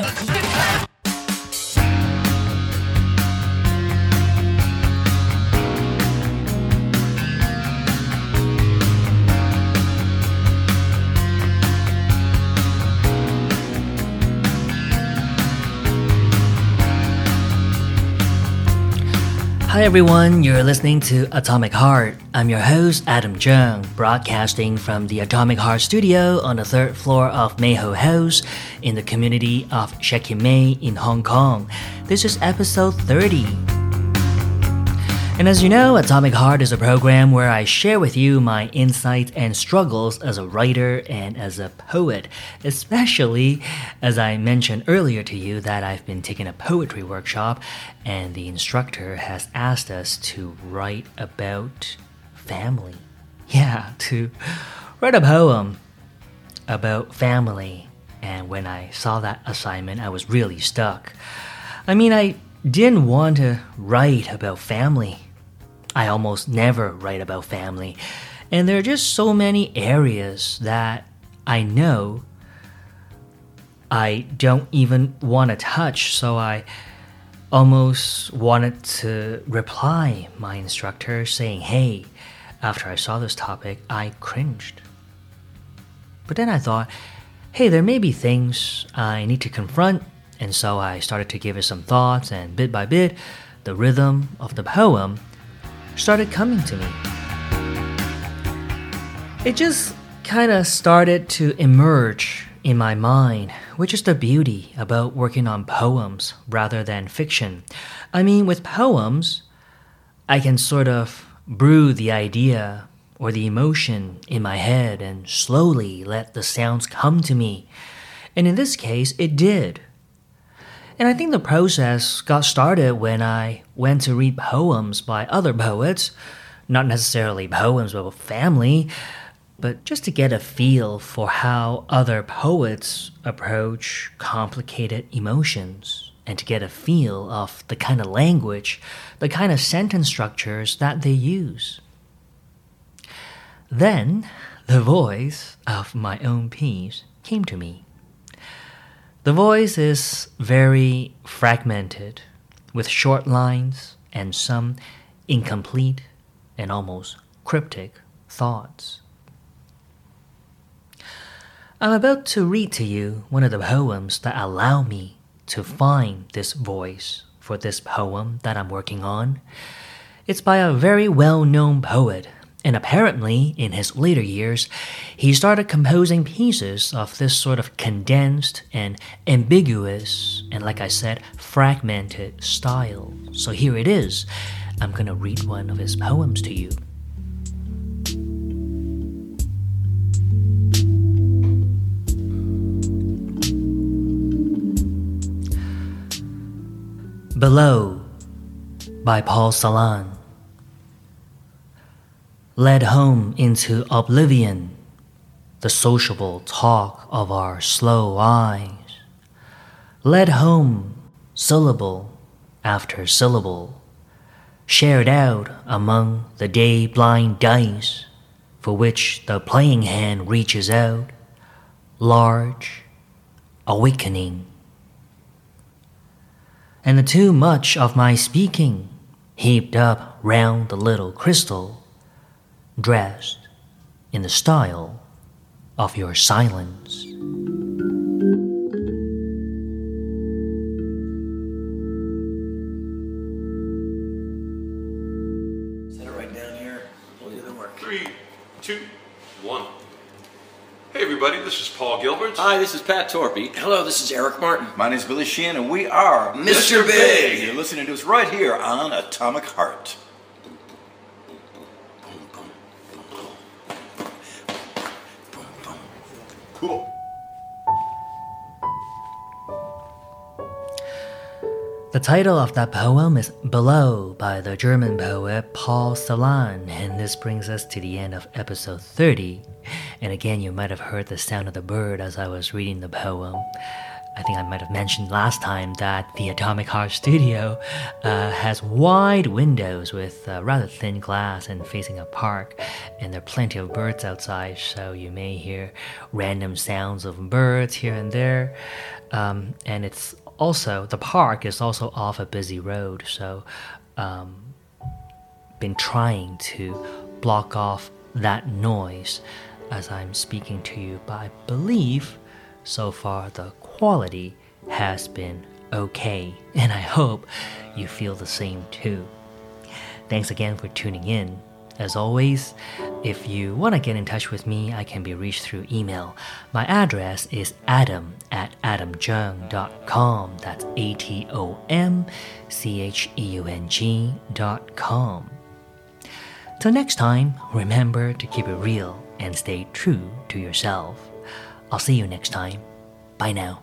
Yeah. Hi everyone, you're listening to Atomic Heart. I'm your host, Atom Cheung, broadcasting from the Atomic Heart studio on the third floor of Mayho House in the community of Mei in Hong Kong. This is episode 30. And as you know, Atomic Heart is a program where I share with you my insights and struggles as a writer and as a poet, especially as I mentioned earlier to you that I've been taking a poetry workshop and the instructor has asked us to write about family. Yeah, to write a poem about family. And when I saw that assignment, I was really stuck. I mean, I didn't want to write about family I almost never write about family. And there are just so many areas that I know I don't even want to touch, so I almost wanted to reply my instructor saying, Hey, after I saw this topic, I cringed. But then I thought, hey, there may be things I need to confront, and so I started to give it some thoughts, and bit by bit, the rhythm of the poem started coming to me. It just kind of started to emerge in my mind, which is the beauty about working on poems rather than fiction. I mean, with poems, I can sort of brew the idea or the emotion in my head and slowly let the sounds come to me. And in this case, it did. And I think the process got started when I went to read poems by other poets, not necessarily poems about family, but just to get a feel for how other poets approach complicated emotions and to get a feel of the kind of language, the kind of sentence structures that they use. Then the voice of my own piece came to me. The voice is very fragmented, with short lines and some incomplete and almost cryptic thoughts. I'm about to read to you one of the poems that allow me to find this voice for this poem that I'm working on. It's by a very well known poet and apparently, in his later years, he started composing pieces of this sort of condensed and ambiguous, and like I said, fragmented style. So here it is. I'm gonna read one of his poems to you. Below by Paul Celan led home into oblivion the sociable talk of our slow eyes, led home syllable after syllable, shared out among the day blind dice for which the playing hand reaches out, large, awakening. And too much of my speaking heaped up round the little crystal dressed in the style of your silence. Set it right down here. We'll do the work. Three, two, one. Hey everybody, this is Paul Gilbert. Hi, this is Pat Torpey. Hello, this is Eric Martin. My name is Billy Sheehan, and we are Mr. Big. You're listening to us right here on Atomic Heart. Cool. The title of that poem is Below by the German poet Paul Celan, and this brings us to the end of episode 30. And again, you might have heard the sound of the bird as I was reading the poem. I think I might have mentioned last time that the Atomic Heart Studio uh, has wide windows with uh, rather thin glass and facing a park, and there are plenty of birds outside, so you may hear random sounds of birds here and there. Um, and it's also, the park is also off a busy road, so um, been trying to block off that noise as I'm speaking to you, but I believe so far the quality has been okay, and I hope you feel the same too. Thanks again for tuning in. As always, if you want to get in touch with me, I can be reached through email. My address is atom at atomcheung.com. That's A T O M C H E U N G.com. Till next time, remember to keep it real and stay true to yourself. I'll see you next time. Bye now.